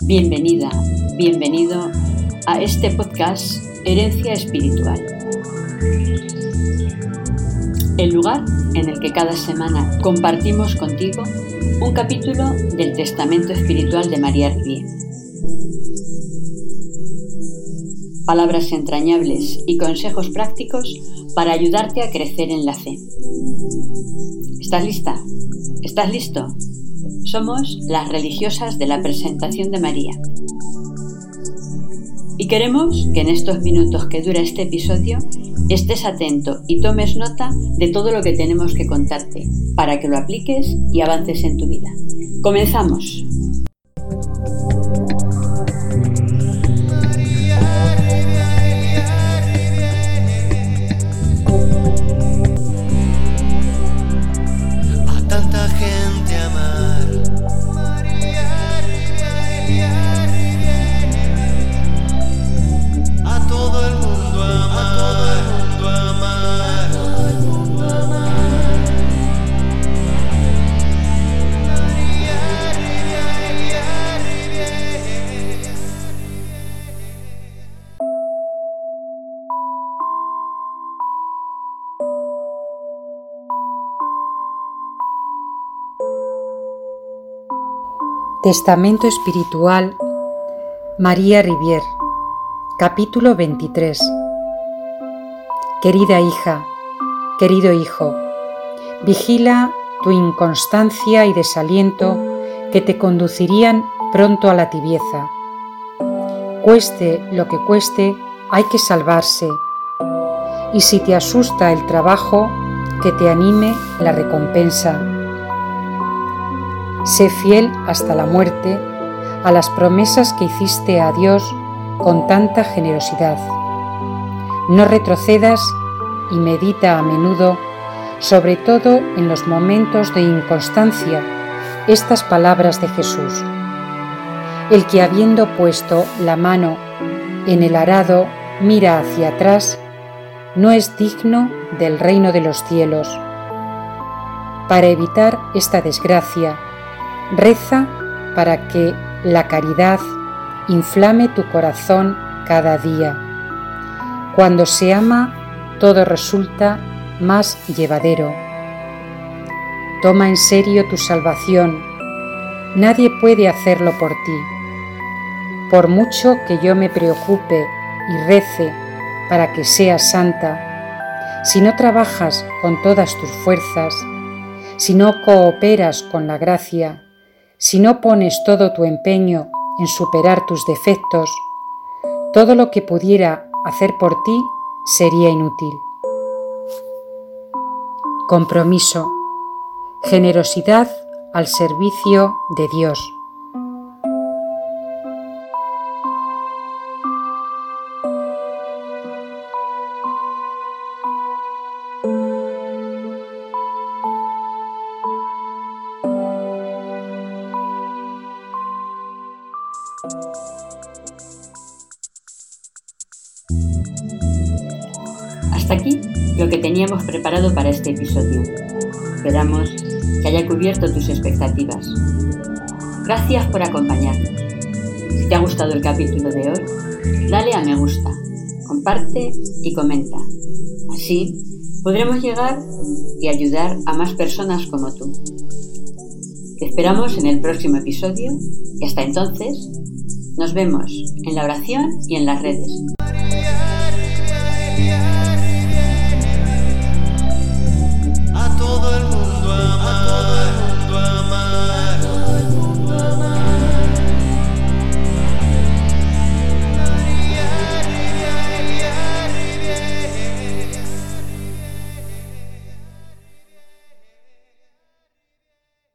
Bienvenida, bienvenido a este podcast Herencia Espiritual. El lugar en el que cada semana compartimos contigo un capítulo del Testamento Espiritual de María Rivier. Palabras entrañables y consejos prácticos para ayudarte a crecer en la fe. ¿Estás lista? ¿Estás listo? Somos las religiosas de la presentación de María. Y queremos que en estos minutos que dura este episodio estés atento y tomes nota de todo lo que tenemos que contarte para que lo apliques y avances en tu vida. Comenzamos. Testamento Espiritual María Rivier Capítulo 23 Querida hija, querido hijo, vigila tu inconstancia y desaliento que te conducirían pronto a la tibieza. Cueste lo que cueste, hay que salvarse. Y si te asusta el trabajo, que te anime la recompensa Sé fiel hasta la muerte a las promesas que hiciste a Dios con tanta generosidad. No retrocedas y medita a menudo, sobre todo en los momentos de inconstancia, estas palabras de Jesús. El que habiendo puesto la mano en el arado mira hacia atrás, no es digno del reino de los cielos. Para evitar esta desgracia, Reza para que la caridad inflame tu corazón cada día. Cuando se ama, todo resulta más llevadero. Toma en serio tu salvación. Nadie puede hacerlo por ti. Por mucho que yo me preocupe y rece para que seas santa, si no trabajas con todas tus fuerzas, si no cooperas con la gracia, si no pones todo tu empeño en superar tus defectos, todo lo que pudiera hacer por ti sería inútil. Compromiso. Generosidad al servicio de Dios. Hasta aquí lo que teníamos preparado para este episodio. Esperamos que haya cubierto tus expectativas. Gracias por acompañarnos. Si te ha gustado el capítulo de hoy, dale a me gusta, comparte y comenta. Así podremos llegar y ayudar a más personas como tú. Te esperamos en el próximo episodio y hasta entonces nos vemos en la oración y en las redes.